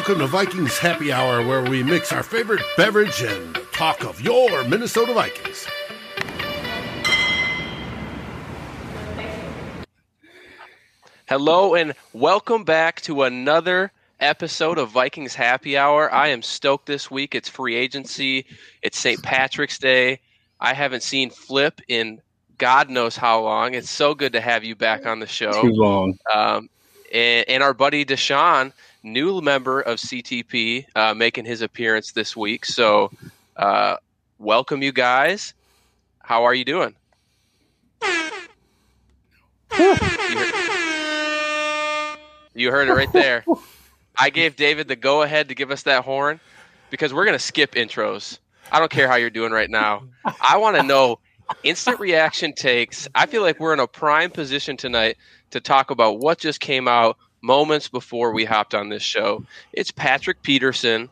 welcome to Vikings Happy Hour, where we mix our favorite beverage and talk of your Minnesota Vikings. Hello and welcome back to another episode of Vikings Happy Hour. I am stoked this week. It's free agency, it's St. Patrick's Day. I haven't seen Flip in God knows how long. It's so good to have you back on the show. Too long. Um, and, and, our buddy Deshaun, new member of CTP, uh, making his appearance this week. So, uh, welcome you guys. How are you doing? you, heard, you heard it right there. I gave David the go ahead to give us that horn because we're going to skip intros. I don't care how you're doing right now. I want to know instant reaction takes. I feel like we're in a prime position tonight to talk about what just came out moments before we hopped on this show. It's Patrick Peterson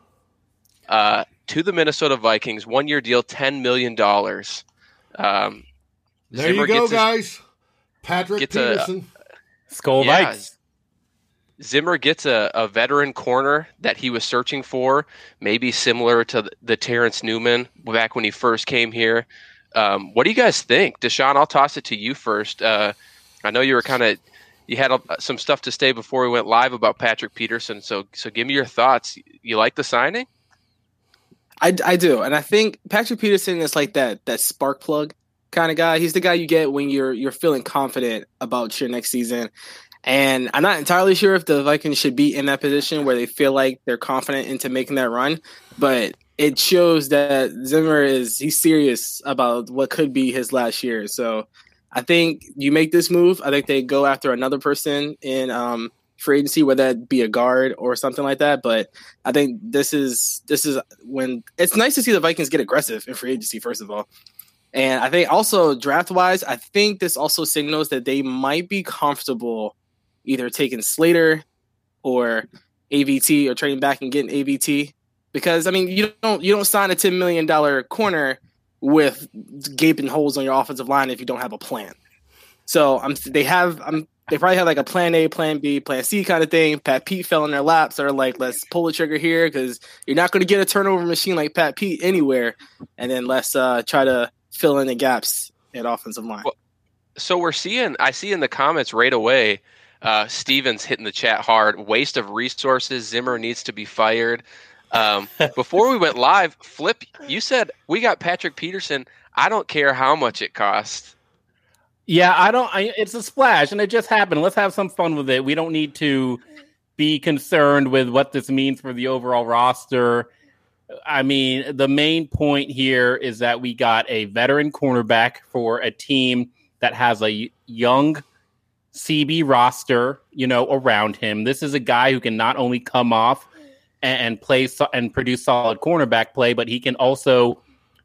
uh, to the Minnesota Vikings, one year deal, $10 million. Um, there Zimmer you go, guys. Patrick Peterson. A, Skol yeah, Vikes. Zimmer gets a, a veteran corner that he was searching for, maybe similar to the, the Terrence Newman back when he first came here. Um, what do you guys think, Deshaun? I'll toss it to you first. Uh, I know you were kind of you had some stuff to say before we went live about Patrick Peterson, so so give me your thoughts. You like the signing? I, I do, and I think Patrick Peterson is like that that spark plug kind of guy. He's the guy you get when you're you're feeling confident about your next season. And I'm not entirely sure if the Vikings should be in that position where they feel like they're confident into making that run, but it shows that Zimmer is he's serious about what could be his last year. So I think you make this move. I think they go after another person in um, free agency, whether that be a guard or something like that. But I think this is this is when it's nice to see the Vikings get aggressive in free agency. First of all, and I think also draft wise, I think this also signals that they might be comfortable either taking Slater or AVT or trading back and getting AVT because I mean you don't you don't sign a ten million dollar corner with gaping holes on your offensive line if you don't have a plan. So I'm they have I'm they probably have like a plan A, plan B, plan C kind of thing. Pat Pete fell in their laps. They're like, let's pull the trigger here because you're not going to get a turnover machine like Pat Pete anywhere. And then let's uh, try to fill in the gaps at offensive line. Well, so we're seeing, I see in the comments right away uh, Stevens hitting the chat hard. Waste of resources. Zimmer needs to be fired. Um, before we went live, Flip, you said we got Patrick Peterson. I don't care how much it costs. Yeah, I don't. I, it's a splash, and it just happened. Let's have some fun with it. We don't need to be concerned with what this means for the overall roster. I mean, the main point here is that we got a veteran cornerback for a team that has a young CB roster, you know, around him. This is a guy who can not only come off and, play so, and produce solid cornerback play, but he can also,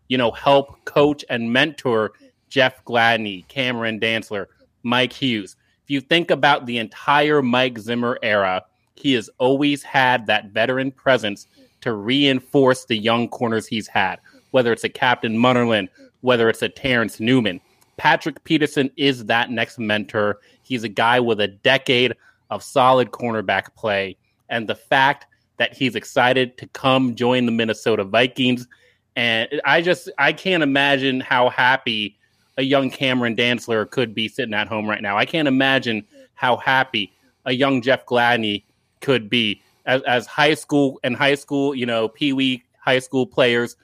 you know, help coach and mentor Jeff Gladney, Cameron Dantzler, Mike Hughes. If you think about the entire Mike Zimmer era, he has always had that veteran presence to reinforce the young corners he's had, whether it's a Captain Munnerlyn, whether it's a Terrence Newman. Patrick Peterson is that next mentor. He's a guy with a decade of solid cornerback play. And the fact that he's excited to come join the Minnesota Vikings. And I just I can't imagine how happy a young Cameron Dantzler could be sitting at home right now. I can't imagine how happy a young Jeff Gladney could be as, as high school and high school, you know, pee wee high school players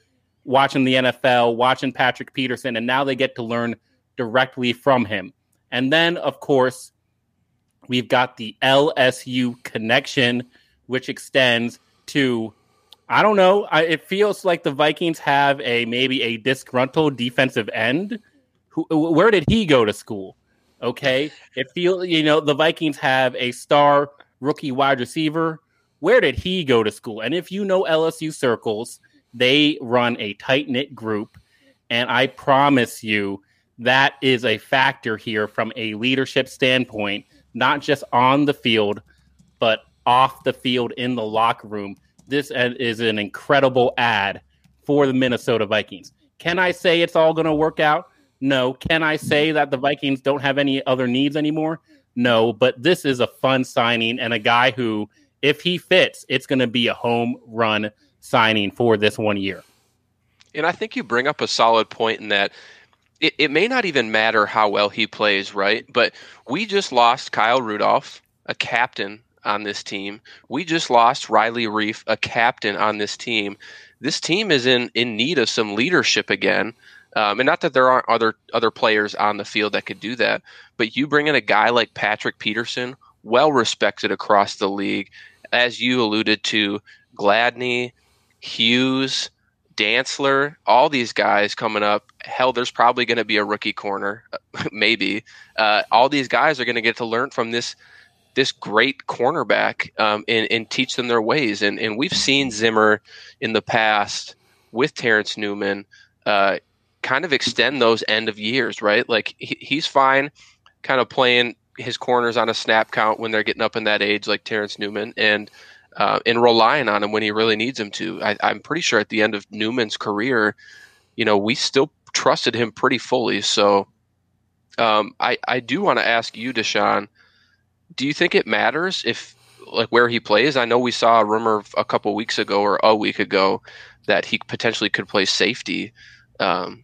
watching the NFL, watching Patrick Peterson, and now they get to learn directly from him. And then, of course, we've got the LSU connection, which extends to, I don't know, I, it feels like the Vikings have a maybe a disgruntled defensive end. Who, where did he go to school? Okay, it feels you know the Vikings have a star rookie wide receiver. Where did he go to school? And if you know LSU circles, they run a tight knit group, and I promise you that is a factor here from a leadership standpoint, not just on the field, off the field in the locker room. This is an incredible ad for the Minnesota Vikings. Can I say it's all going to work out? No. Can I say that the Vikings don't have any other needs anymore? No. But this is a fun signing and a guy who if he fits, it's going to be a home run signing for this one year. And I think you bring up a solid point in that it, it may not even matter how well he plays, right? But we just lost Kyle Rudolph, a captain on this team. We just lost Riley Reiff, a captain on this team. This team is in, in need of some leadership again. Um, and not that there aren't other other players on the field that could do that, but you bring in a guy like Patrick Peterson, well respected across the league, as you alluded to, Gladney, Hughes, Dantzler, all these guys coming up. Hell, there's probably going to be a rookie corner, maybe. Uh, all these guys are going to get to learn from this this great cornerback um, and, and, teach them their ways. And, and we've seen Zimmer in the past with Terrence Newman uh, kind of extend those end of years, right? Like he, he's fine kind of playing his corners on a snap count when they're getting up in that age, like Terrence Newman, and uh, and relying on him when he really needs him to. I, I'm pretty sure at the end of Newman's career, you know, we still trusted him pretty fully. So um, I, I do want to ask you, Deshaun, do you think it matters if like where he plays? I know we saw a rumor a couple weeks ago or a week ago that he potentially could play safety. Um,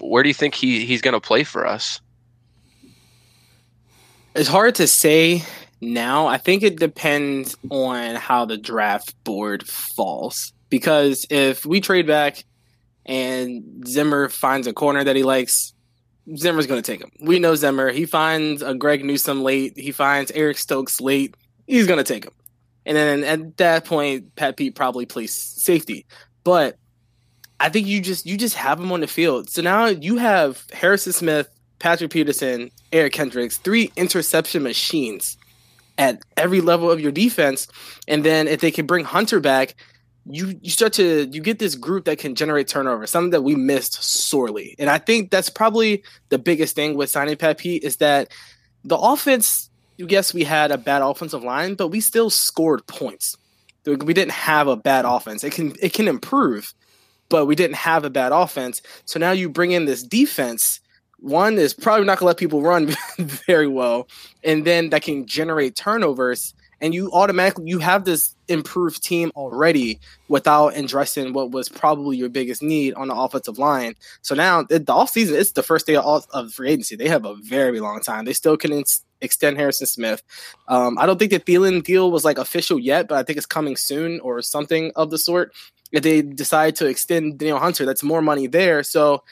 where do you think he, he's going to play for us? It's hard to say now. I think it depends on how the draft board falls. Because if we trade back and Zimmer finds a corner that he likes, Zimmer's going to take him. We know Zimmer. He finds a Greg Newsome late. He finds Eric Stokes late. He's going to take him. And then at that point, Pat Pete probably plays safety. But I think you just you just have him on the field. So now you have Harrison Smith, Patrick Peterson, Eric Kendricks, three interception machines at every level of your defense. And then if they can bring Hunter back, you you start to you get this group that can generate turnover, something that we missed sorely. And I think that's probably the biggest thing with signing Pat Pete is that the offense. You guess we had a bad offensive line, but we still scored points. We didn't have a bad offense. It can it can improve, but we didn't have a bad offense. So now you bring in this defense one is probably not going to let people run very well, and then that can generate turnovers. And you automatically you have this improved team already without addressing what was probably your biggest need on the offensive line. So now the off season, it's the first day of, of free agency. They have a very long time. They still can extend Harrison Smith. Um, I don't think the Thielen deal was like official yet, but I think it's coming soon or something of the sort. If they decide to extend Danielle Hunter, that's more money there. So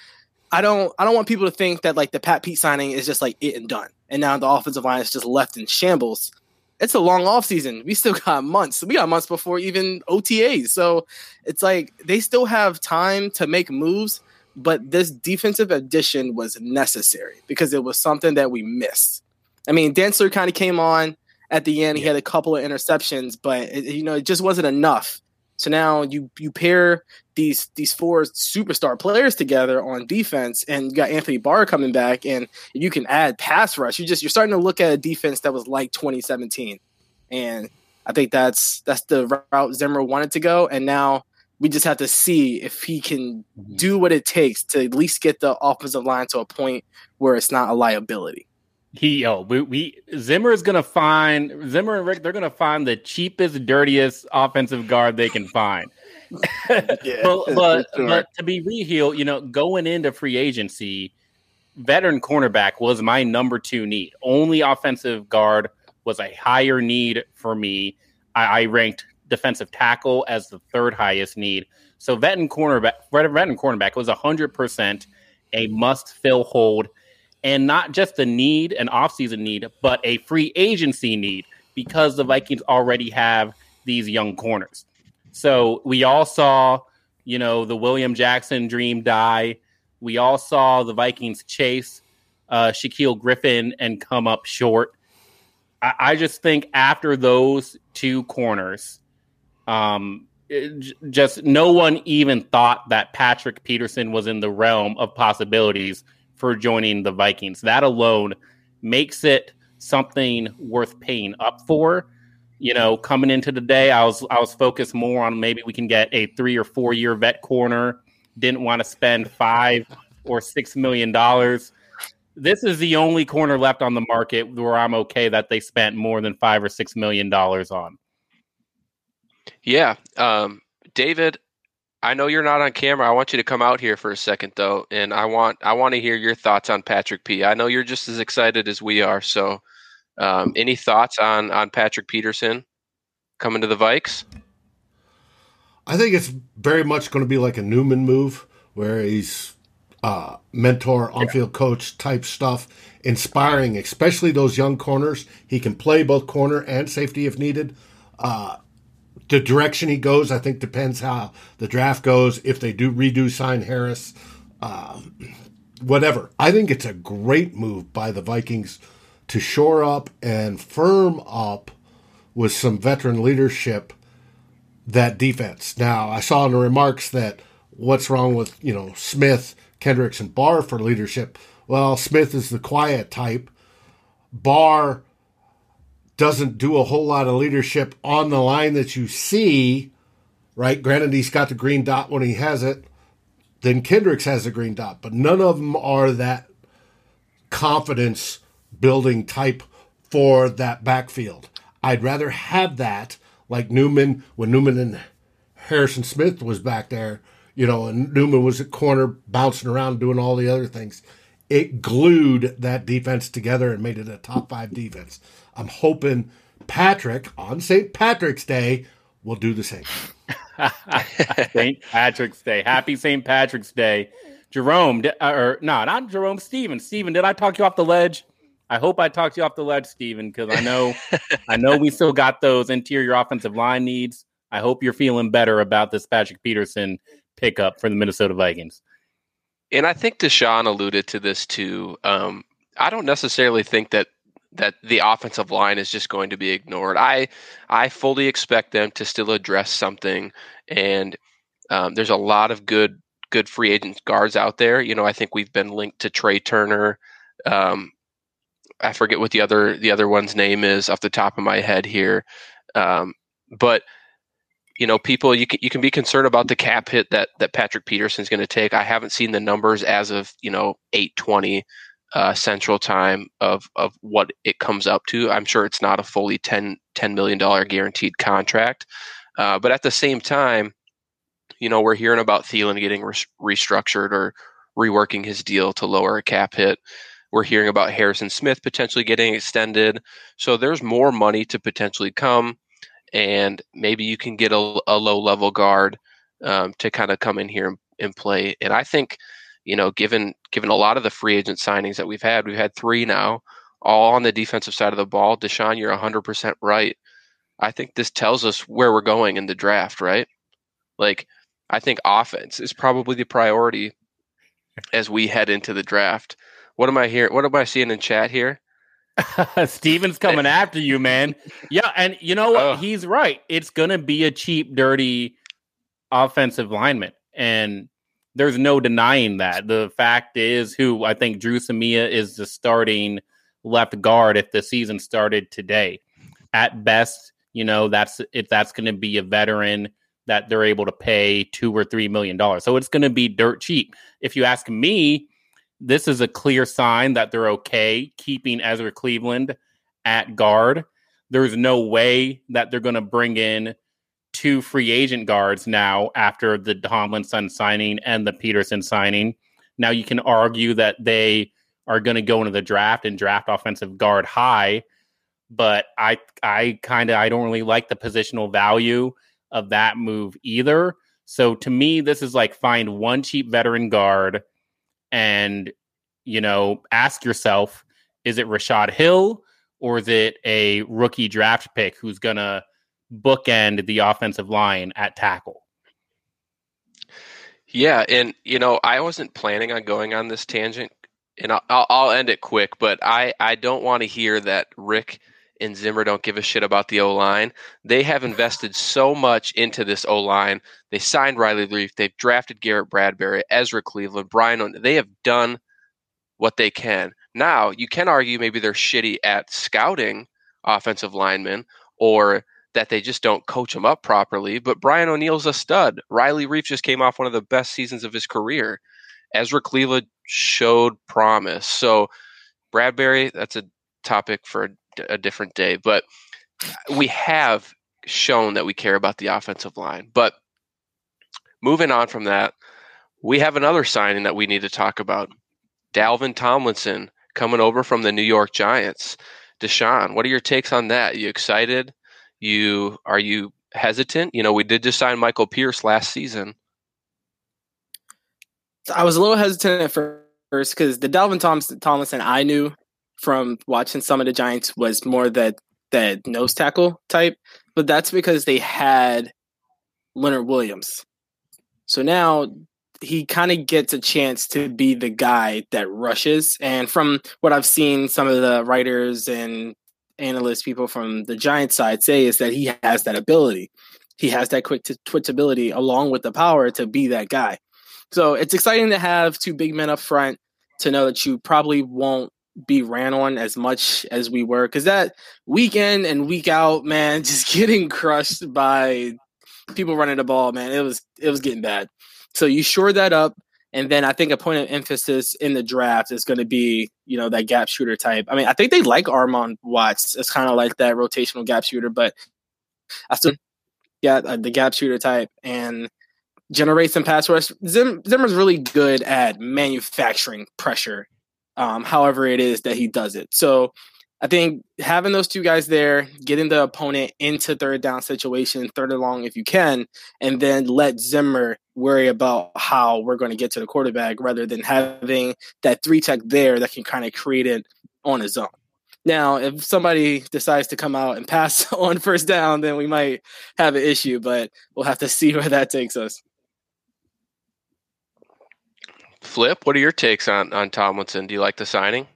I don't I don't want people to think that like the Pat Pete signing is just like it and done. And now the offensive line is just left in shambles. It's a long off season. We still got months. We got months before even OTAs. So it's like they still have time to make moves, but this defensive addition was necessary because it was something that we missed. I mean, Dantzler kind of came on at the end. He had a couple of interceptions, but it, you know, it just wasn't enough so now you you pair these these four superstar players together on defense, and you got Anthony Barr coming back, and you can add pass rush. You just you're starting to look at a defense that was like 2017, and I think that's that's the route Zimmer wanted to go, and now we just have to see if he can mm-hmm. do what it takes to at least get the offensive line to a point where it's not a liability he oh we, we Zimmer is gonna find Zimmer and Rick they're gonna find the cheapest, dirtiest offensive guard they can find. yeah, but but, sure. but to be real, you know, going into free agency, veteran cornerback was my number two need. Only offensive guard was a higher need for me. I, I ranked defensive tackle as the third highest need. So veteran cornerback, veteran cornerback was hundred percent a must fill hold and not just a need, an offseason need, but a free agency need because the Vikings already have these young corners. So we all saw, you know, the William Jackson dream die. We all saw the Vikings chase uh, Shaquill Griffin and come up short. I, I just think after those two corners, um, just no one even thought that Patrick Peterson was in the realm of possibilities for joining the Vikings. That alone makes it something worth paying up for. You know, coming into the day, I was I was focused more on maybe we can get a three or four year vet corner. Didn't want to spend five or six million dollars. This is the only corner left on the market where I'm okay that they spent more than five or six million dollars on. Yeah, um, David. I know you're not on camera. I want you to come out here for a second, though, and I want I want to hear your thoughts on Patrick P. I know you're just as excited as we are. So, um, any thoughts on on Patrick Peterson coming to the Vikes? I think it's very much going to be like a Newman move, where he's uh, mentor, on-field coach type stuff, inspiring, especially those young corners. He can play both corner and safety if needed. Uh, the direction he goes, I think, depends how the draft goes. If they do redo sign Harris, uh, whatever. I think it's a great move by the Vikings to shore up and firm up with some veteran leadership that defense. Now, I saw in the remarks that what's wrong with, you know, Smith, Kendricks, and Barr for leadership. Well, Smith is the quiet type. Barr doesn't do a whole lot of leadership on the line that you see, right? Granted, he's got the green dot when he has it. Then Kendricks has the green dot, but none of them are that confidence building type for that backfield. I'd rather have that like Newman when Newman and Harrison Smith was back there, you know, and Newman was at corner bouncing around doing all the other things. It glued that defense together and made it a top five defense. I'm hoping Patrick on St. Patrick's Day will do the same. St. Patrick's Day. Happy St. Patrick's Day. Jerome, or no, not Jerome, Steven. Steven, did I talk you off the ledge? I hope I talked you off the ledge, Steven, because I know I know we still got those interior offensive line needs. I hope you're feeling better about this Patrick Peterson pickup for the Minnesota Vikings. And I think Deshaun alluded to this too. Um, I don't necessarily think that that the offensive line is just going to be ignored. I I fully expect them to still address something, and um, there's a lot of good good free agent guards out there. You know, I think we've been linked to Trai Turner. Um, I forget what the other the other one's name is off the top of my head here, um, but you know, people you can you can be concerned about the cap hit that that Patrick Peterson's going to take. I haven't seen the numbers as of you know eight twenty uh, Central Time of of what it comes up to. I'm sure it's not a fully 10, $10 million guaranteed contract, uh, but at the same time, you know, we're hearing about Thielen getting re- restructured or reworking his deal to lower a cap hit. We're hearing about Harrison Smith potentially getting extended. So there's more money to potentially come, and maybe you can get a, a low level guard um, to kind of come in here and, and play. And I think, you know, given given a lot of the free agent signings that we've had, we've had three now, all on the defensive side of the ball. Deshaun, you're 100% right. I think this tells us where we're going in the draft, right? Like, I think offense is probably the priority as we head into the draft. What am I here? What am I seeing in chat here? Steven's coming after you, man. Yeah, and you know what? Oh. He's right. It's gonna be a cheap, dirty offensive lineman, and there's no denying that. The fact is, who I think Dru Samia is the starting left guard if the season started today. At best, you know that's if that's going to be a veteran that they're able to pay two or three million dollars. So it's going to be dirt cheap. If you ask me, this is a clear sign that they're okay keeping Ezra Cleveland at guard. There's no way that they're going to bring in two free agent guards now after the Tomlinson signing and the Peterson signing. Now you can argue that they are going to go into the draft and draft offensive guard high, but I I kind of I don't really like the positional value of that move either. So to me, this is like find one cheap veteran guard and you know ask yourself is it Rashad Hill or is it a rookie draft pick who's gonna bookend the offensive line at tackle? Yeah, and you know I wasn't planning on going on this tangent, and I'll, I'll end it quick. But I I don't want to hear that Rick and Zimmer don't give a shit about the O line. They have invested so much into this O line. They signed Riley Reiff. They've drafted Garrett Bradbury, Ezra Cleveland, Brian. They have done what they can. Now, you can argue maybe they're shitty at scouting offensive linemen or that they just don't coach them up properly. But Brian O'Neill's a stud. Riley Reiff just came off one of the best seasons of his career. Ezra Cleveland showed promise. So, Bradbury, that's a topic for a, a different day. But uh, we have shown that we care about the offensive line. But moving on from that, we have another signing that we need to talk about. Dalvin Tomlinson coming over from the New York Giants. Deshaun, what are your takes on that? You excited? You are you hesitant? You know, we did just sign Michael Pierce last season. I was a little hesitant at first because the Dalvin Thompson, Tomlinson I knew from watching some of the Giants was more that that nose tackle type, but that's because they had Leonard Williams. So now he kind of gets a chance to be the guy that rushes. And from what I've seen, some of the writers and analysts, people from the Giant side say is that he has that ability. He has that quick twitch ability along with the power to be that guy. So it's exciting to have two big men up front to know that you probably won't be ran on as much as we were because that week in and week out, man, just getting crushed by people running the ball, man, it was it was getting bad. So you shore that up, and then I think a point of emphasis in the draft is going to be you know that gap shooter type. I mean, I think they like Armon Watts. It's kind of like that rotational gap shooter, but I still got uh, the gap shooter type and generate some pass rush. Zim, Zimmer's really good at manufacturing pressure, um, however it is that he does it. So I think having those two guys there, getting the opponent into third down situation, third and long if you can, and then let Zimmer worry about how we're going to get to the quarterback rather than having that three tech there that can kind of create it on his own. Now, if somebody decides to come out and pass on first down, then we might have an issue, but we'll have to see where that takes us. Flip, what are your takes on on Tomlinson? Do you like the signing?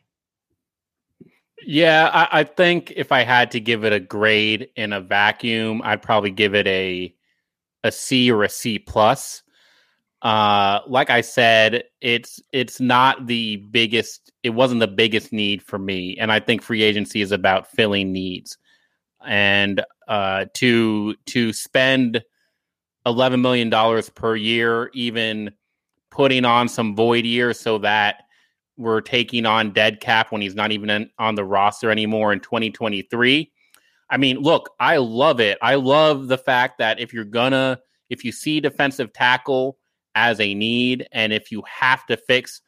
Yeah, I, I, think if I had to give it a grade in a vacuum, I'd probably give it a a C or a C plus. Uh, like I said, it's it's not the biggest. It wasn't the biggest need for me, and I think free agency is about filling needs. And uh, to to spend eleven million dollars per year, even putting on some void years so that we're taking on dead cap when he's not even in, on the roster anymore in 2023. I mean, look, I love it. I love the fact that if you're gonna, if you see defensive tackle as a need, and if you have to fix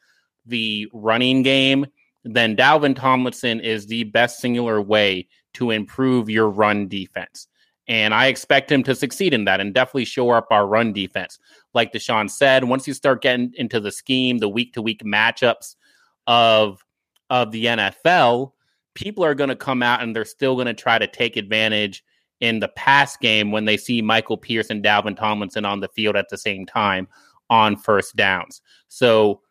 the running game, then Dalvin Tomlinson is the best singular way to improve your run defense. And I expect him to succeed in that and definitely show up our run defense. Like Deshaun said, once you start getting into the scheme, the week to week matchups, of of the NFL, people are going to come out and they're still going to try to take advantage in the pass game when they see Michael Pierce and Dalvin Tomlinson on the field at the same time on first downs. So,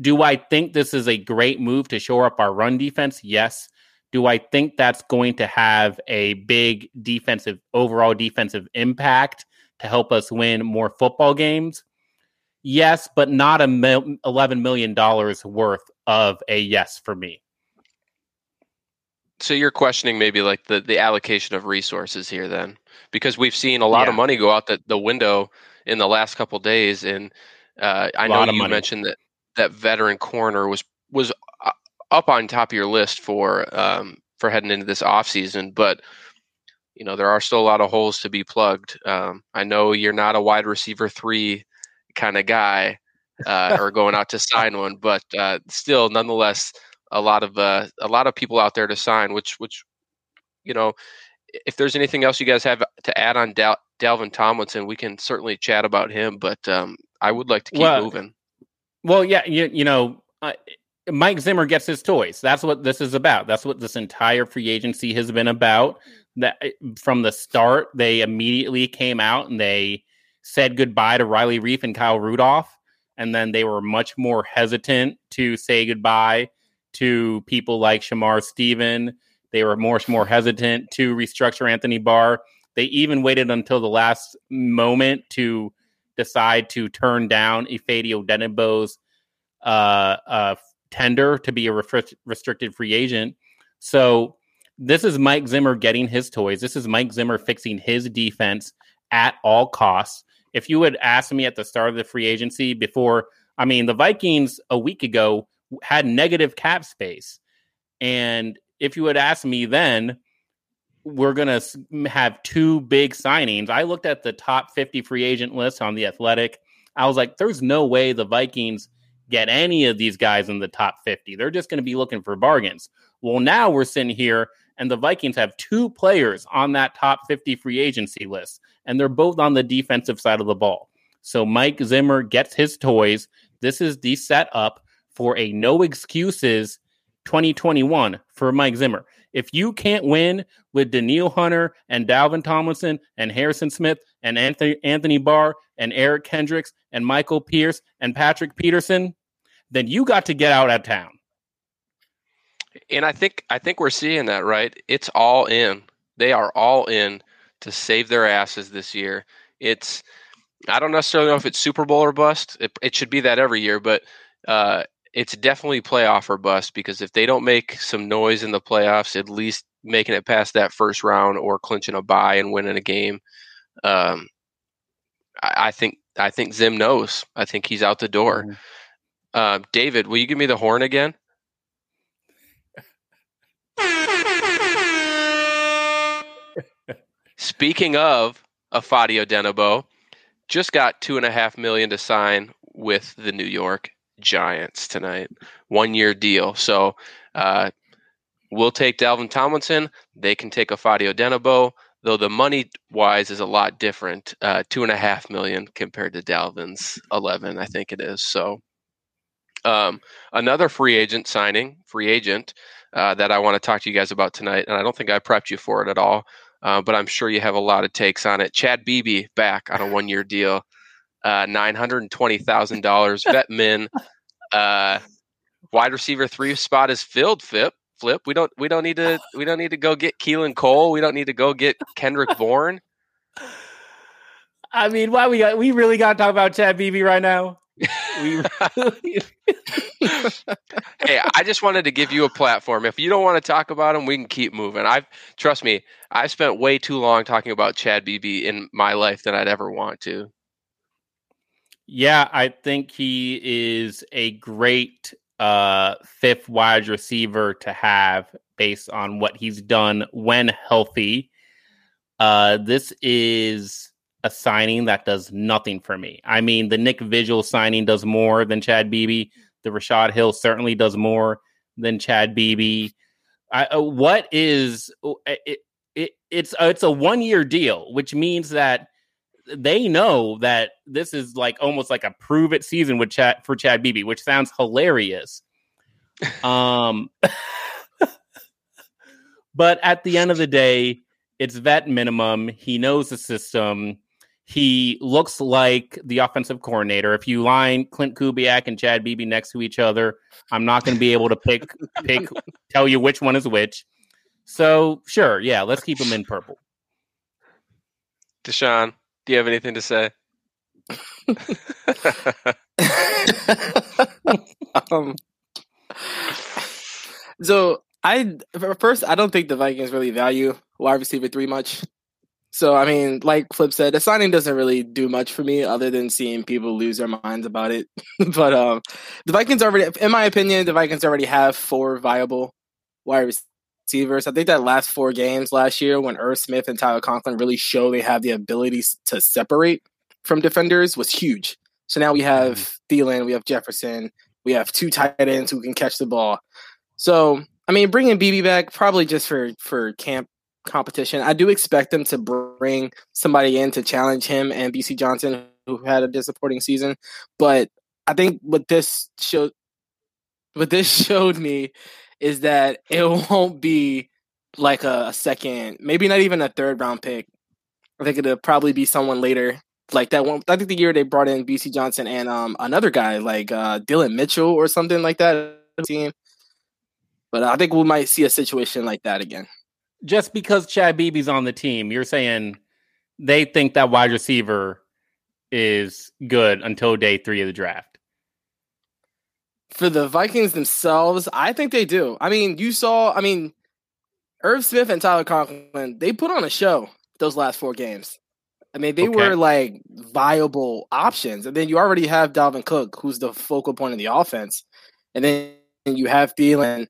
do I think this is a great move to shore up our run defense? Yes. Do I think that's going to have a big defensive, overall defensive impact to help us win more football games? Yes, but not a mil- $11 million worth of a yes for me. So you're questioning maybe like the, the allocation of resources here then, because we've seen a lot yeah. of money go out the, the window in the last couple days. And uh, I know you mentioned that that veteran corner was, was up on top of your list for, um, for heading into this offseason, but you know, there are still a lot of holes to be plugged. Um, I know you're not a wide receiver three kind of guy uh, or going out to sign one, but uh, still, nonetheless, a lot of uh, a lot of people out there to sign. Which, which, you know, if there's anything else you guys have to add on Dal- Dalvin Tomlinson, we can certainly chat about him. But um, I would like to keep well, moving. Well, yeah, you, you know, uh, Mike Zimmer gets his toys. That's what this is about. That's what this entire free agency has been about. That from the start, they immediately came out and they said goodbye to Riley Reiff and Kyle Rudolph, and then they were much more hesitant to say goodbye to people like Shamar Stephen. They were much more hesitant to restructure Anthony Barr. They even waited until the last moment to decide to turn down Ifeadi Odenigbo's uh, uh, tender to be a restricted free agent. So this is Mike Zimmer getting his toys. This is Mike Zimmer fixing his defense at all costs if you had asked me at the start of the free agency before, I mean, the Vikings a week ago had negative cap space. And if you had asked me then, we're going to have two big signings. I looked at the top 50 free agent list on the Athletic. I was like, there's no way the Vikings get any of these guys in the top 50. They're just going to be looking for bargains. Well, now we're sitting here and the Vikings have two players on that top 50 free agency list, and they're both on the defensive side of the ball. So Mike Zimmer gets his toys. This is the setup for a no excuses 2021 for Mike Zimmer. If you can't win with Danielle Hunter and Dalvin Tomlinson and Harrison Smith and Anthony, Anthony Barr and Eric Kendricks and Michael Pierce and Patrick Peterson, then you got to get out of town. And I think I think we're seeing that, right? It's all in. They are all in to save their asses this year. It's I don't necessarily know if it's Super Bowl or bust. It, it should be that every year, but uh, it's definitely playoff or bust because if they don't make some noise in the playoffs, at least making it past that first round or clinching a bye and winning a game, um, I, I, think I think Zim knows. I think he's out the door. Mm-hmm. Uh, David, will you give me the horn again? Speaking of Ifeadi Odenigbo, just got two and a half million to sign with the New York Giants tonight. One year deal. So uh, we'll take Dalvin Tomlinson. They can take Ifeadi Odenigbo, though the money wise is a lot different. Uh, two and a half million compared to Dalvin's eleven, I think it is. So um, another free agent signing, free agent uh, that I want to talk to you guys about tonight, and I don't think I prepped you for it at all, uh, but I'm sure you have a lot of takes on it. Chad Beebe back on a one year deal uh, nine hundred and twenty thousand dollars. Vet min, uh, wide receiver three spot is filled. Flip, flip. We don't we don't need to we don't need to go get Keelan Cole. We don't need to go get Kendrick Bourne. I mean, why we got we really got to talk about Chad Beebe right now? We really... hey, I just wanted to give you a platform. If you don't want to talk about him, we can keep moving. I've trust me, I've spent way too long talking about Chad Beebe in my life than I'd ever want to. Yeah, I think he is a great uh, fifth wide receiver to have based on what he's done when healthy. Uh, this is a signing that does nothing for me. I mean, the Nick Vigil signing does more than Chad Beebe. The Rashad Hill certainly does more than Chad Beebe. I, uh, what is it, it? It's uh, it's a one year deal, which means that they know that this is like almost like a prove it season with Chad for Chad Beebe, which sounds hilarious. um, but at the end of the day, it's vet minimum. He knows the system. He looks like the offensive coordinator. If you line Klint Kubiak and Chad Beebe next to each other, I'm not going to be able to pick pick tell you which one is which. So sure, yeah, let's keep him in purple. Deshaun, do you have anything to say? um, so I first I don't think the Vikings really value wide receiver three much. So I mean, like Flip said, the signing doesn't really do much for me other than seeing people lose their minds about it. but um, the Vikings already, in my opinion, the Vikings already have four viable wide receivers. I think that last four games last year, when Irv Smith and Tyler Conklin really show they have the ability to separate from defenders, was huge. So now we have mm-hmm. Thielen, we have Jefferson, we have two tight ends who can catch the ball. So I mean, bringing Beebe back probably just for for camp competition. I do expect them to bring somebody in to challenge him and Bisi Johnson, who had a disappointing season. But I think what this showed, what this showed me is that it won't be like a, a second, maybe not even a third round pick. I think it'll probably be someone later. Like that one, I think the year they brought in Bisi Johnson and um another guy like uh Dillon Mitchell or something like that team. But I think we might see a situation like that again. Just because Chad Beebe's on the team, you're saying they think that wide receiver is good until day three of the draft for the Vikings themselves, I think they do. I mean, you saw, I mean, Irv Smith and Tyler Conklin, they put on a show those last four games. I mean, they okay. were like viable options. And then you already have Dalvin Cook, who's the focal point of the offense. And then you have Thielen.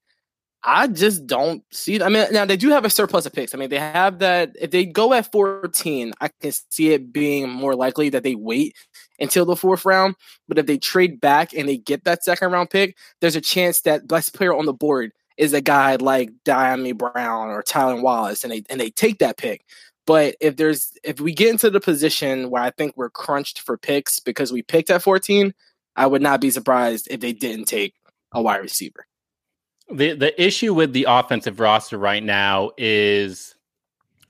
I just don't see. I mean, now they do have a surplus of picks. I mean, they have that. If they go at 14, I can see it being more likely that they wait until the fourth round. But if they trade back and they get that second round pick, there's a chance that best player on the board is a guy like Dyami Brown or Tylan Wallace, and they and they take that pick. But if there's if we get into the position where I think we're crunched for picks because we picked at 14, I would not be surprised if they didn't take a wide receiver. The the issue with the offensive roster right now is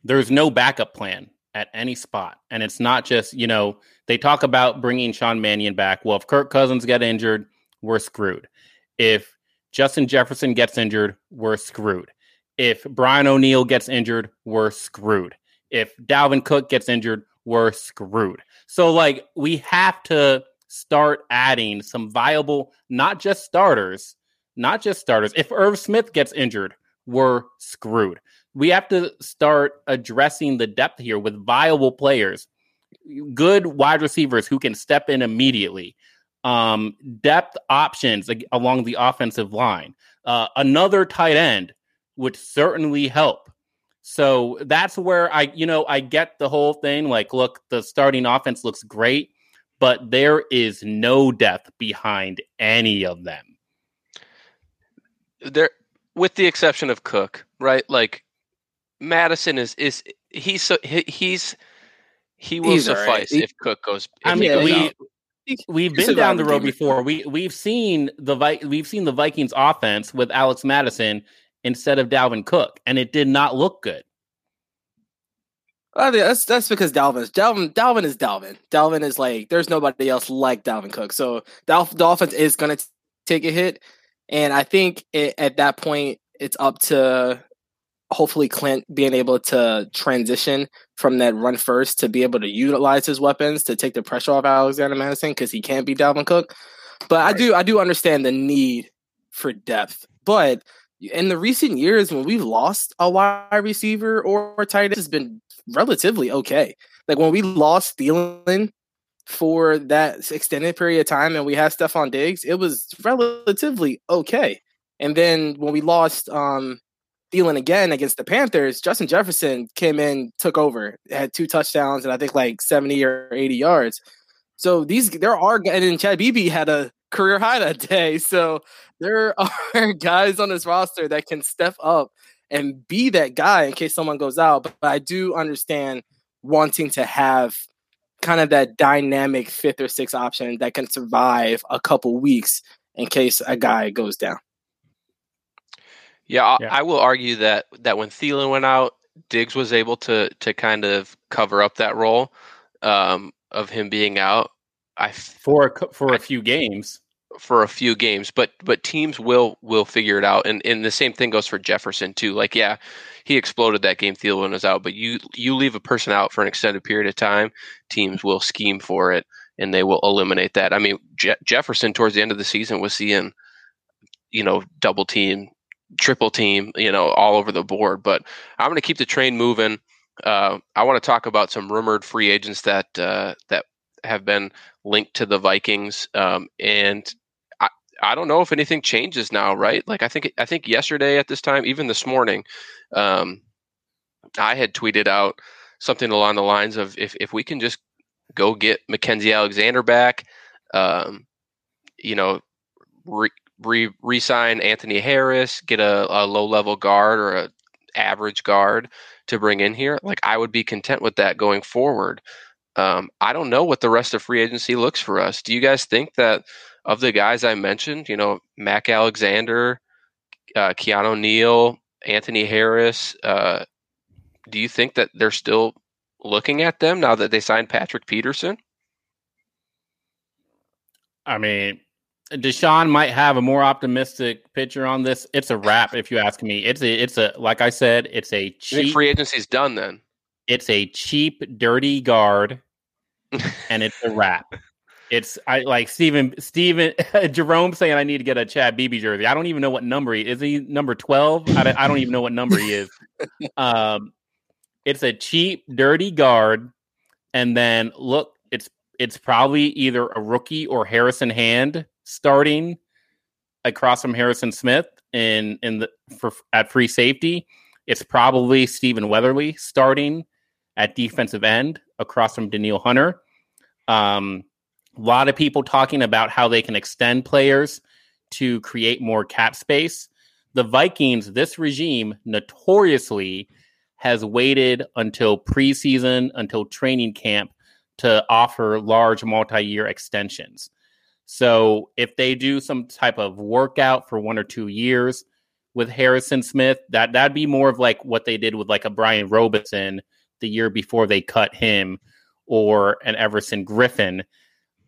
there's no backup plan at any spot. And it's not just, you know, they talk about bringing Sean Mannion back. Well, if Kirk Cousins get injured, we're screwed. If Justin Jefferson gets injured, we're screwed. If Brian O'Neill gets injured, we're screwed. If Dalvin Cook gets injured, we're screwed. So, like, we have to start adding some viable, not just starters, not just starters. If Irv Smith gets injured, we're screwed. We have to start addressing the depth here with viable players, good wide receivers who can step in immediately, um, depth options along the offensive line, uh, another tight end would certainly help. So that's where I, you know, I get the whole thing. Like, look, the starting offense looks great, but there is no depth behind any of them there with the exception of Cook, right? Like Mattison is is he's so he, he's he will he's suffice right. if Cook goes. I mean, we out. we've been down the road before. We we've seen the we've seen the Vikings offense with Alex Mattison instead of Dalvin Cook, and it did not look good. I mean, that's that's because Dalvin's Dalvin Dalvin is Dalvin. Dalvin is like there's nobody else like Dalvin Cook. So the, the offense is going to take a hit. And I think it, at that point, it's up to hopefully Klint being able to transition from that run first to be able to utilize his weapons to take the pressure off Alexander Mattison because he can't be Dalvin Cook. But right. I do I do understand the need for depth. But in the recent years when we've lost a wide receiver or tight end has been relatively okay. Like when we lost Thielen for that extended period of time and we had Stefon Diggs, it was relatively okay. And then when we lost um Thielen again against the Panthers, Justin Jefferson came in, took over, had two touchdowns and I think like 70 or 80 yards. So these there are and then Chad Beebe had a career high that day. So there are guys on this roster that can step up and be that guy in case someone goes out. But, but I do understand wanting to have kind of that dynamic fifth or sixth option that can survive a couple weeks in case a guy goes down. Yeah, I, yeah. I will argue that that when Thielen went out, Diggs was able to to kind of cover up that role um, of him being out. I for a, for a few games for a few games, but but teams will will figure it out, and and the same thing goes for Jefferson too. Like, yeah, he exploded that game. Thielen was out, but you you leave a person out for an extended period of time, teams will scheme for it and they will eliminate that. I mean, Je- Jefferson towards the end of the season was seeing, you know, double team, triple team, you know, all over the board. But I'm going to keep the train moving. Uh, I want to talk about some rumored free agents that uh, that have been linked to the Vikings, um, and I don't know if anything changes now, right? Like I think I think yesterday at this time, even this morning, um, I had tweeted out something along the lines of if if we can just go get Mackensie Alexander back, um, you know, re, re Anthony Harris, get a, a low level guard or a average guard to bring in here, like I would be content with that going forward. Um, I don't know what the rest of free agency looks for us. Do you guys think that of the guys I mentioned, you know, Mac Alexander, uh, Keanu Neal, Anthony Harris, uh, do you think that they're still looking at them now that they signed Patrick Peterson? I mean, Deshaun might have a more optimistic picture on this. It's a wrap, if you ask me. It's a, it's a, like I said, it's a cheap free agency's done. Then it's a cheap, dirty guard, and it's a wrap. It's I like Steven Steven Jerome saying I need to get a Chad Beebe jersey. I don't even know what number he is. He number twelve. I don't, I don't even know what number he is. Um, it's a cheap, dirty guard, and then look, it's it's probably either a rookie or Harrison Hand starting across from Harrison Smith, in in the for at free safety, it's probably Stephen Weatherly starting at defensive end across from Danielle Hunter. Um, a lot of people talking about how they can extend players to create more cap space. The Vikings, this regime notoriously has waited until preseason, until training camp to offer large multi year extensions. So if they do some type of workout for one or two years with Harrison Smith, that that'd be more of like what they did with like a Brian Robison the year before they cut him, or an Everson Griffen,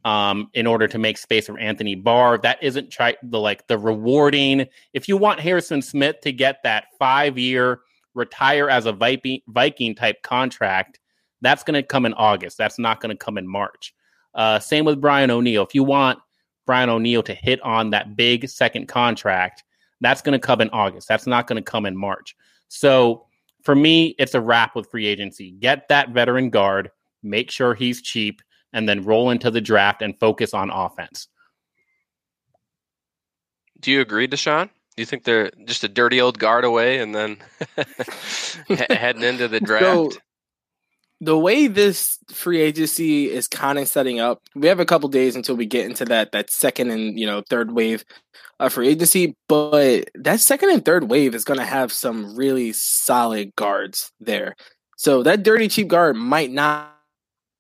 um, in order to make space for Anthony Barr. That isn't the like the rewarding. If you want Harrison Smith to get that five year retire as a Viking Viking type contract, that's going to come in August. That's not going to come in March. Uh, same with Brian O'Neill. If you want Brian O'Neill to hit on that big second contract, that's going to come in August. That's not going to come in March. So for me, it's a wrap with free agency. Get that veteran guard, make sure he's cheap, and then roll into the draft and focus on offense. Do you agree, Deshaun? Do you think they're just a dirty old guard away and then heading into the draft? So, the way this free agency is kind of setting up, we have a couple days until we get into that that second and you know third wave of free agency. But that second and third wave is going to have some really solid guards there. So that dirty cheap guard might not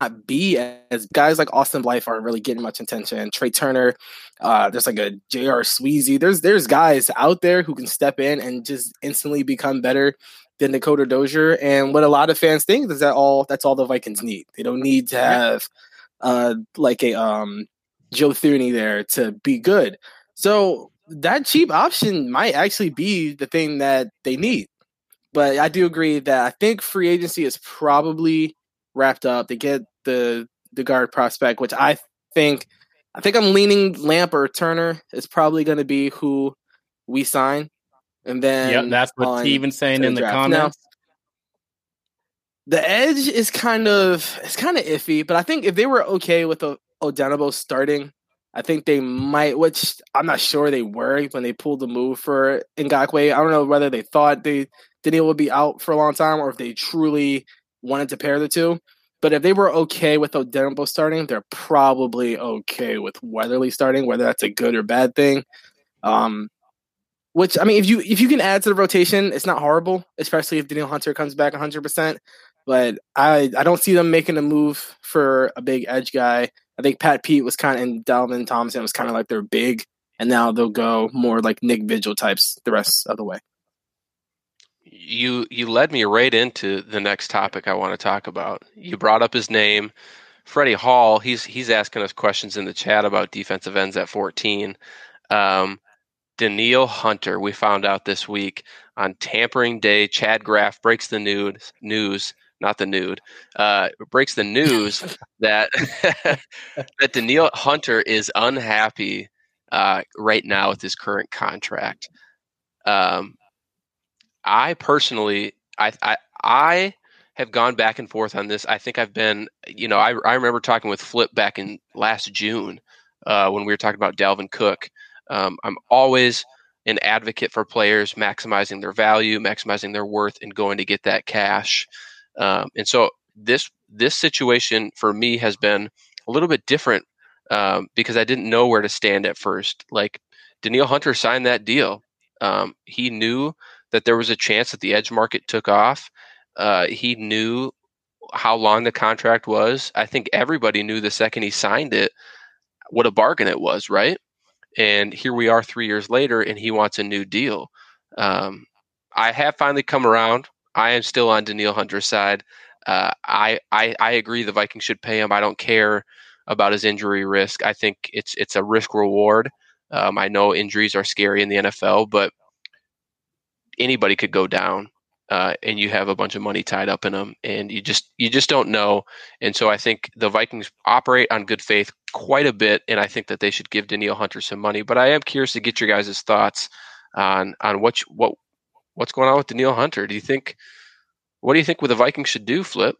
be as guys like Austin Blythe aren't really getting much attention. Trai Turner, uh, there's like a J.R. Sweezy. There's there's guys out there who can step in and just instantly become better than Dakota Dozier. And what a lot of fans think is that all that's all the Vikings need. They don't need to have uh like a um Joe Thuney there to be good. So that cheap option might actually be the thing that they need. But I do agree that I think free agency is probably wrapped up. They get the the guard prospect, which I think I think I'm leaning Lamp or Turner is probably going to be who we sign. And then yeah, that's what Steven's saying in the draft. comments. Now, the edge is kind of it's kind of iffy, but I think if they were okay with o- Odenigbo starting, I think they might. Which I'm not sure they were when they pulled the move for Ngakoue. I don't know whether they thought they Danielle would be out for a long time or if they truly wanted to pair the two. But if they were okay with Odenigbo starting, they're probably okay with Weatherly starting, whether that's a good or bad thing. Um, which I mean, if you if you can add to the rotation, it's not horrible, especially if Danielle Hunter comes back 100. percent But I I don't see them making a move for a big edge guy. I think Pat Pete was kind of and Dalvin Tomlinson was kind of like their big, and now they'll go more like Nick Vigil types the rest of the way you you led me right into the next topic I want to talk about. You brought up his name, Freddie Hall. He's he's asking us questions in the chat about defensive ends at 14. Um, Danielle Hunter, we found out this week on tampering day. Chad Graff breaks the news, news, not the nude, uh, breaks the news that that Danielle Hunter is unhappy uh, right now with his current contract. Um, I personally, I, I, I have gone back and forth on this. I think I've been, you know, I, I remember talking with Flip back in last June uh, when we were talking about Dalvin Cook. Um, I'm always an advocate for players maximizing their value, maximizing their worth, and going to get that cash. Um, and so this this situation for me has been a little bit different um, because I didn't know where to stand at first. Like Danielle Hunter signed that deal. Um, he knew that there was a chance that the edge market took off. Uh, he knew how long the contract was. I think everybody knew the second he signed it what a bargain it was, right? And here we are three years later, and he wants a new deal. Um, I have finally come around. I am still on Danielle Hunter's side. Uh, I, I I agree the Vikings should pay him. I don't care about his injury risk. I think it's it's a risk reward. Um, I know injuries are scary in the NFL, but anybody could go down uh, and you have a bunch of money tied up in them and you just you just don't know. And so i think the vikings operate on good faith quite a bit and i think that they should give danielle hunter some money. But i am curious to get your guys' thoughts on on what what what's going on with danielle hunter. Do you think what do you think the vikings should do flip?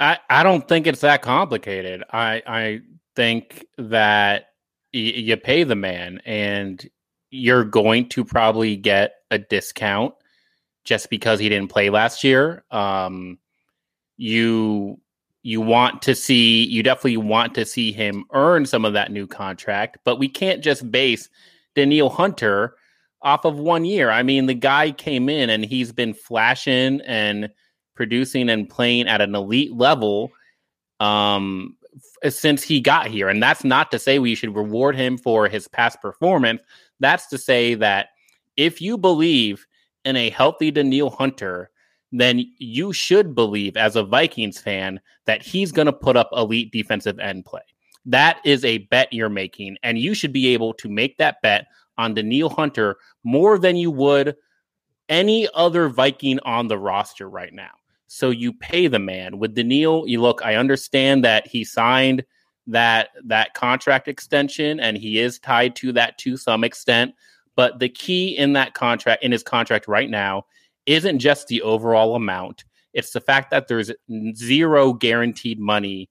I i don't think it's that complicated. I i think that y- you pay the man and you're going to probably get a discount just because he didn't play last year. Um, you you want to see you definitely want to see him earn some of that new contract, but we can't just base Danielle Hunter off of one year. I mean, the guy came in and he's been flashing and producing and playing at an elite level um, f- since he got here. And that's not to say we should reward him for his past performance. That's to say that if you believe in a healthy Danielle Hunter, then you should believe as a Vikings fan that he's going to put up elite defensive end play. That is a bet you're making, and you should be able to make that bet on Danielle Hunter more than you would any other Viking on the roster right now. So you pay the man with Danielle. You look, I understand that he signed that that contract extension and he is tied to that to some extent, but the key in that contract in his contract right now isn't just the overall amount. It's the fact that there's zero guaranteed money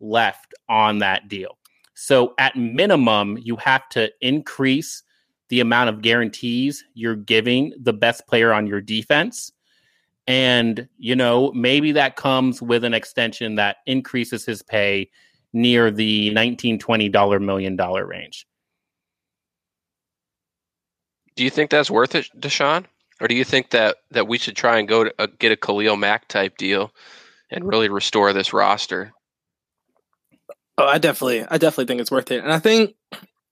left on that deal. So at minimum, you have to increase the amount of guarantees you're giving the best player on your defense. And, you know, maybe that comes with an extension that increases his pay near the 19 $20 million range. Do you think that's worth it, Deshaun? Or do you think that, that we should try and go to uh, get a Khalil Mack type deal and really restore this roster? Oh, I definitely, I definitely think it's worth it, and I think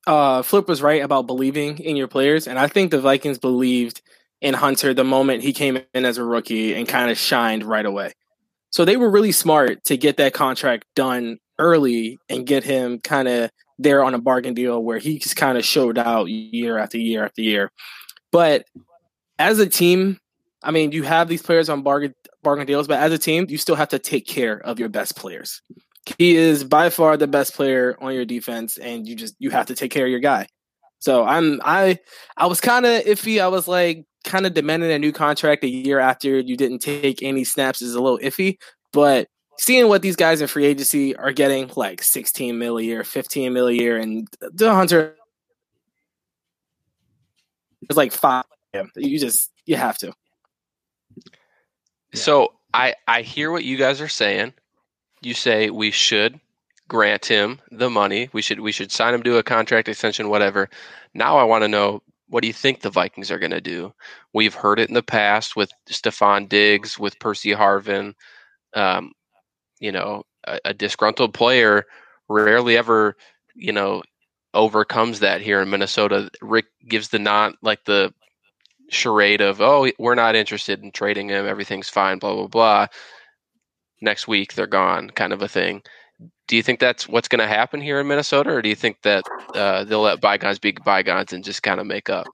uh, Flip was right about believing in your players, and I think the Vikings believed in Hunter the moment he came in as a rookie and kind of shined right away. So they were really smart to get that contract done early and get him kind of there on a bargain deal where he just kind of showed out year after year after year. But as a team, I mean, you have these players on bargain bargain deals, but as a team, you still have to take care of your best players. He is by far the best player on your defense, and you just you have to take care of your guy. So I'm I I was kind of iffy. I was like kind of demanding a new contract a year after you didn't take any snaps is a little iffy. But seeing what these guys in free agency are getting, like 16 mil a year, 15 mil a year, and the Hunter is like five. You just you have to. So I I hear what you guys are saying. You say we should grant him the money. We should we should sign him to a contract extension, whatever. Now I want to know what do you think the Vikings are going to do? We've heard it in the past with Stefon Diggs, with Percy Harvin. Um, you know, a, a disgruntled player rarely ever, you know, overcomes that here in Minnesota. Rick gives the not like the charade of, oh, we're not interested in trading him. Everything's fine, blah, blah, blah. Next week, they're gone, kind of a thing. Do you think that's what's going to happen here in Minnesota, or do you think that uh, they'll let bygones be bygones and just kind of make up?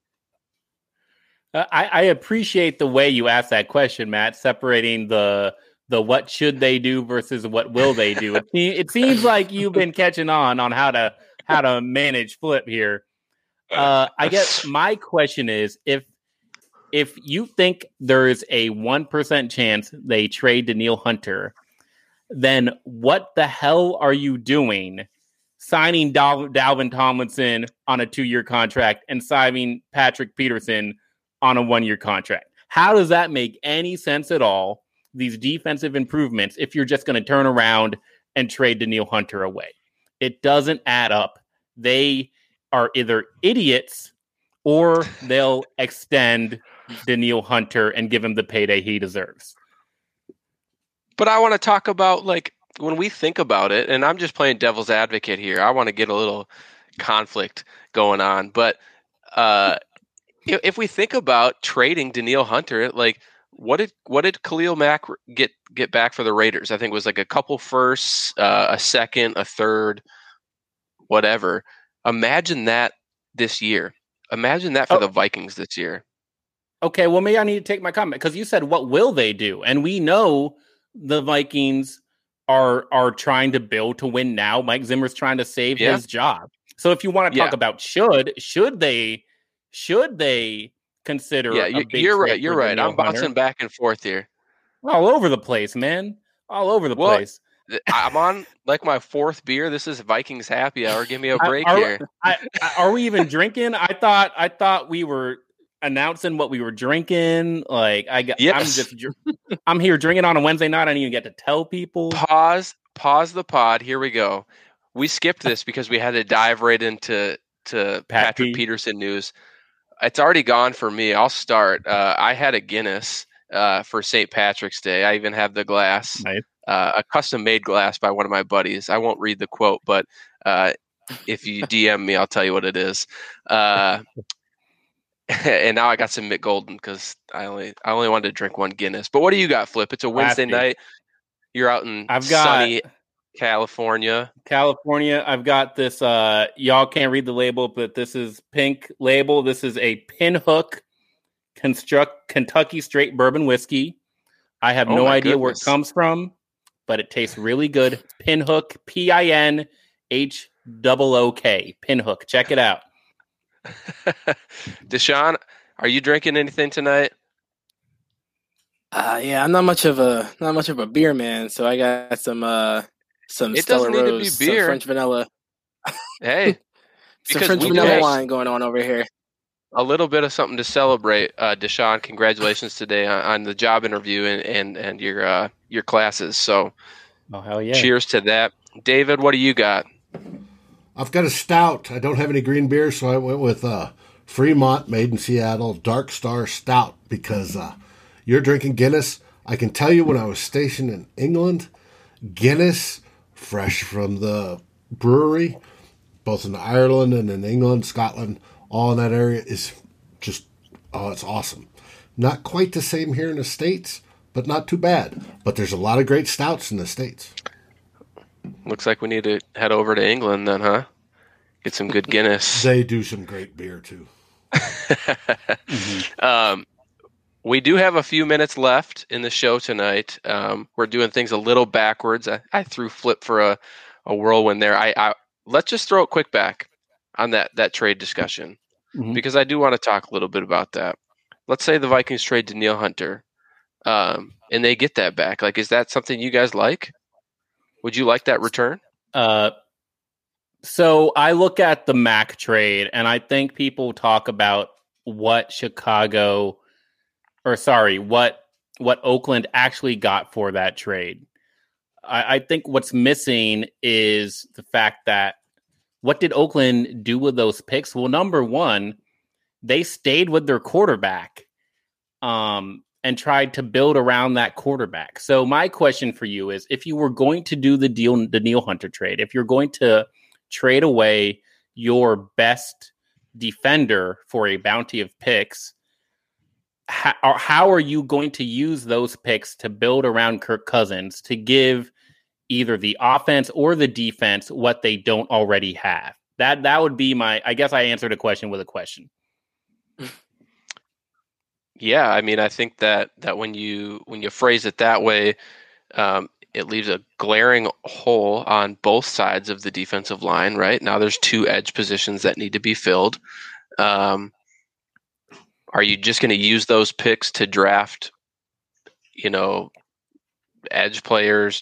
Uh, I, I appreciate the way you asked that question, Matt, separating the the what should they do versus what will they do. It, it seems like you've been catching on on how to how to manage flip here. Uh, I guess my question is if if you think there is a 1% chance they trade Danielle Hunter, then what the hell are you doing signing Dal- Dalvin Tomlinson on a two year contract and signing Patrick Peterson on a one year contract? How does that make any sense at all? These defensive improvements, if you're just going to turn around and trade Danielle Hunter away, it doesn't add up. They are either idiots or they'll extend Danielle Hunter and give him the payday he deserves. But I want to talk about like when we think about it, and I'm just playing devil's advocate here. I want to get a little conflict going on, but uh, if we think about trading Danielle Hunter, like what did what did Khalil Mack get get back for the Raiders? I think it was like a couple firsts, uh, a second, a third, whatever. Imagine that this year. Imagine that for oh. the Vikings this year. Okay, well, maybe I need to take my comment because you said, "What will they do?" And we know the Vikings are are trying to build to win now. Mike Zimmer's trying to save yeah. his job. So, if you want to talk yeah. about should should they should they consider? Yeah, you're right. You're right. I'm bouncing back and forth here, all over the place, man, all over the well, place. I'm on like my fourth beer. This is Vikings happy hour. Give me a break are, here. I, I, are we even drinking? I thought I thought we were announcing what we were drinking. Like I got, yes. I'm just I'm here drinking on a Wednesday night. I didn't even get to tell people. Pause. Pause the pod. Here we go. We skipped this because we had to dive right into to Pat Patrick P. Peterson news. It's already gone for me. I'll start. Uh, I had a Guinness uh, for St. Patrick's Day. I even have the glass, Nice. uh, a custom made glass by one of my buddies. I won't read the quote, but uh, if you DM me, I'll tell you what it is. Uh, and now I got some Mich Golden because I only I only wanted to drink one Guinness. But what do you got, Flip? It's a Wednesday night. You're out in I've got sunny California. California. I've got this. Uh, y'all can't read the label, but this is pink label. This is a Pinhook construct Kentucky straight bourbon whiskey. I have Oh no my idea where it comes from, but it tastes really good. Pinhook, P I N H double O K. Pinhook. Check it out. Deshaun, are you drinking anything tonight? Uh, yeah, I'm not much of a not much of a beer man, so I got some uh some It Stella doesn't need to be Rose, some beer. French vanilla, Hey, some Because French we vanilla wine going on over here. a little bit of something to celebrate, uh, Deshaun. Congratulations today on, on the job interview and and, and your uh, your classes. So Oh hell yeah! cheers to that. David, what do you got? I've got a stout. I don't have any green beer, so I went with uh, Fremont, made in Seattle, Dark Star Stout because uh, you're drinking Guinness. I can tell you when I was stationed in England, Guinness, fresh from the brewery, both in Ireland and in England, Scotland, all in that area, is just, oh, it's awesome. Not quite the same here in the States, but not too bad. But there's a lot of great stouts in the States. Looks like we need to head over to England then, huh? Get some good Guinness. They do some great beer too. um, we do have a few minutes left in the show tonight. Um, we're doing things a little backwards. I, I threw flip for a, a whirlwind there. I, I let's just throw it quick back on that that trade discussion Mhm. because I do want to talk a little bit about that. Let's say the Vikings trade Danielle Hunter, um, and they get that back. Like, is that something you guys like? Would you like that return? Uh, so I look at the Mack trade, and I think people talk about what Chicago, or sorry, what what Oakland actually got for that trade. I, I think what's missing is the fact that what did Oakland do with those picks? Well, number one, they stayed with their quarterback. Um, and tried to build around that quarterback. So my question for you is if you were going to do the deal Danielle Hunter trade, if you're going to trade away your best defender for a bounty of picks, how, how are you going to use those picks to build around Kirk Cousins to give either the offense or the defense what they don't already have? That that would be my I guess I answered a question with a question. Yeah, I mean, I think that that when you when you phrase it that way, um, it leaves a glaring hole on both sides of the defensive line. Right now, there's two edge positions that need to be filled. Um, are you just going to use those picks to draft, you know, edge players,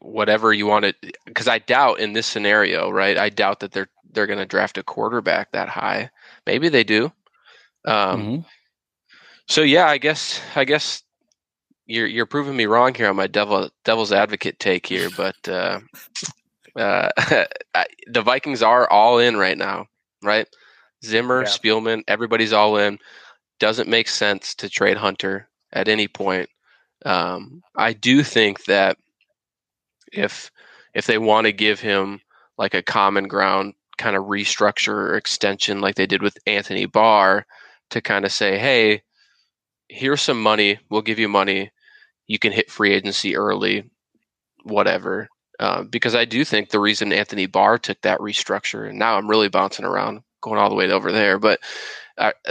whatever you want to? Because I doubt in this scenario, right? I doubt that they're they're going to draft a quarterback that high. Maybe they do. Um, Mhm. so yeah, I guess I guess you're you're proving me wrong here on my devil devil's advocate take here, but uh, uh, the Vikings are all in right now, right? Zimmer, Yeah. Spielman, everybody's all in. Doesn't make sense to trade Hunter at any point. Um, I do think that if if they want to give him like a common ground kind of restructure or extension like they did with Anthony Barr to kind of say, hey, here's some money. We'll give you money. You can hit free agency early, whatever. Uh, because I do think the reason Anthony Barr took that restructure, and now I'm really bouncing around, going all the way over there, but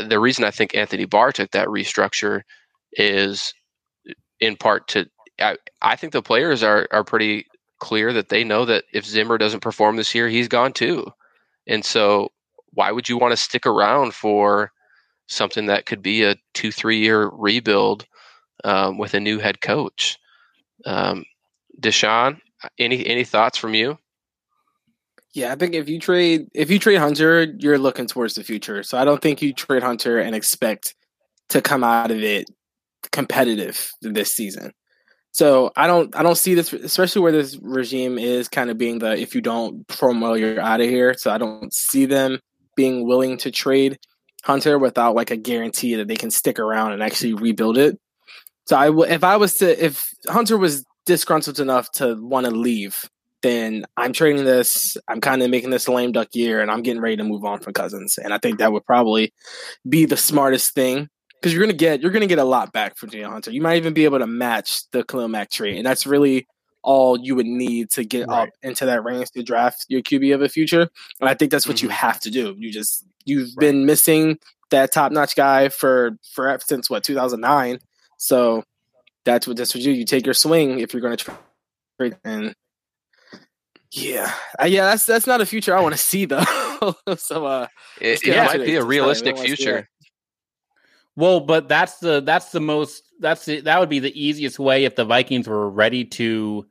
the reason I think Anthony Barr took that restructure is in part to I, I think the players are are pretty clear that they know that if Zimmer doesn't perform this year, he's gone too. And so why would you want to stick around for something that could be a two, three year rebuild um, with a new head coach? Um, Deshaun, Any any thoughts from you? Yeah, I think if you trade if you trade Hunter, you're looking towards the future. So I don't think you trade Hunter and expect to come out of it competitive this season. So I don't I don't see this especially where this regime is kind of being the if you don't perform well you're out of here. So I don't see them being willing to trade Hunter without like a guarantee that they can stick around and actually rebuild it. So I w- if I was to if Hunter was disgruntled enough to want to leave, then I'm trading this. I'm kind of making this a lame duck year, and I'm getting ready to move on from Cousins. And I think that would probably be the smartest thing because you're gonna get you're gonna get a lot back from Danielle Hunter. You might even be able to match the Khalil Mack trade, and that's really all you would need to get right. up into that range to draft your QB of the future. And I think that's what mm-hmm. you have to do. You just you've right. been missing that top notch guy for for since what 2009. So that's what that's what you you take your swing if you're going to trade and yeah, uh, yeah, that's that's not a future I want to see though. so uh, it, it might be a realistic future. Well, but that's the that's the most that's the, that would be the easiest way if the Vikings were ready to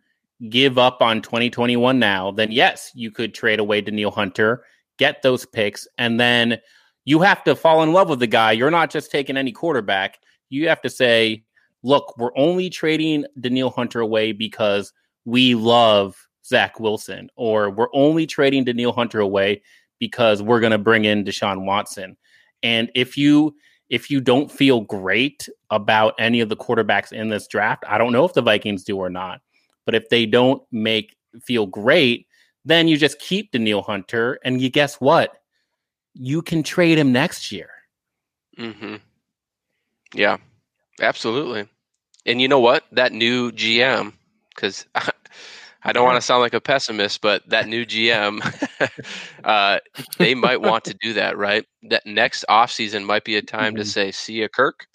give up on 2021 now, then yes, you could trade away Danielle Hunter, get those picks, and then you have to fall in love with the guy. You're not just taking any quarterback. You have to say, look, we're only trading Danielle Hunter away because we love Zach Wilson, or we're only trading Danielle Hunter away because we're going to bring in Deshaun Watson. And if you if you don't feel great about any of the quarterbacks in this draft, I don't know if the Vikings do or not. But if they don't make feel great, then you just keep Danielle Hunter, and you guess what? You can trade him next year. Mm-hmm. Yeah, absolutely. And you know what? That new GM, because I don't want to sound like a pessimist, but that new GM, uh, they might want to do that, right? That next offseason might be a time mm-hmm. to say, see ya, Kirk,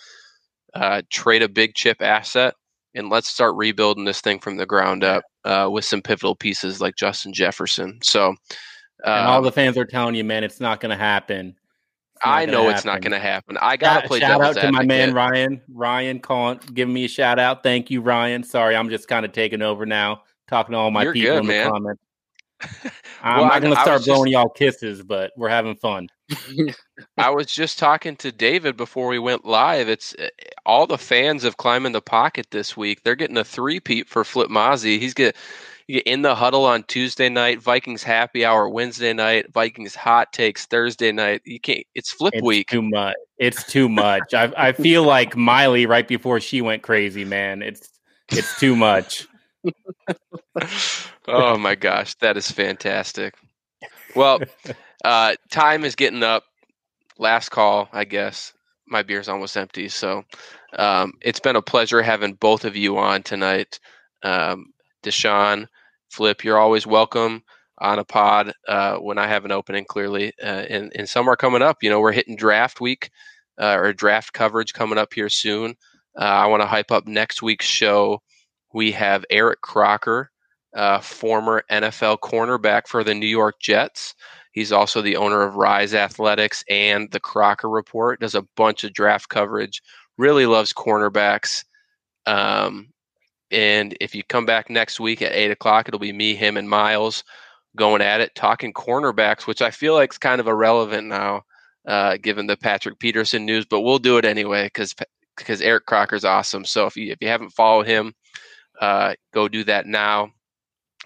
uh, trade a big chip asset, and let's start rebuilding this thing from the ground up uh, with some pivotal pieces like Justin Jefferson. So, and all um, the fans are telling you, man, it's not going to happen. I know happen. it's not going to happen. I got to play. Shout out to advocate. my man Ryan. Ryan calling, giving me a shout out. Thank you, Ryan. Sorry, I'm just kind of taking over now talking to all my You're people good, in the man. comments. I'm well, not going to start blowing just, y'all kisses, but we're having fun. I was just talking to David before we went live. It's eh, all the fans of Climbing the Pocket this week. They're getting a three-peat for Flip Mozzie. He's get, get in the huddle on Tuesday night, Vikings happy hour Wednesday night, Vikings hot takes Thursday night. You can't. It's Flip it's week. Too much. It's too much. I I feel like Miley right before she went crazy. Man, it's it's too much oh my gosh, that is fantastic. Well, uh, time is getting up. Last call, I guess. My beer's almost empty, so um, it's been a pleasure having both of you on tonight. Um, Deshaun, Flip, you're always welcome on a pod uh, when I have an opening. Clearly, uh, and and some are coming up. You know, we're hitting draft week uh, or draft coverage coming up here soon. Uh, I want to hype up next week's show we have Eric Crocker, uh, former NFL cornerback for the New York Jets. He's also the owner of Rise Athletics and the Crocker Report. Does a bunch of draft coverage. Really loves cornerbacks. Um, and if you come back next week at eight o'clock, it'll be me, him, and Miles going at it, talking cornerbacks, which I feel like is kind of irrelevant now, uh, given the Patrick Peterson news. But we'll do it anyway because because Eric Crocker's awesome. So if you if you haven't followed him, uh, go do that now.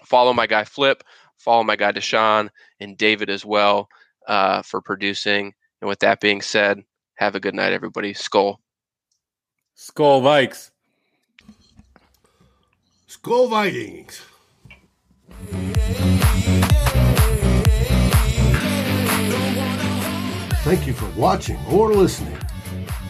Follow my guy Flip. Follow my guy Deshaun and David as well uh, for producing. And with that being said, have a good night, everybody. Skol. Skol Vikes. Skol Vikings. Thank you for watching or listening.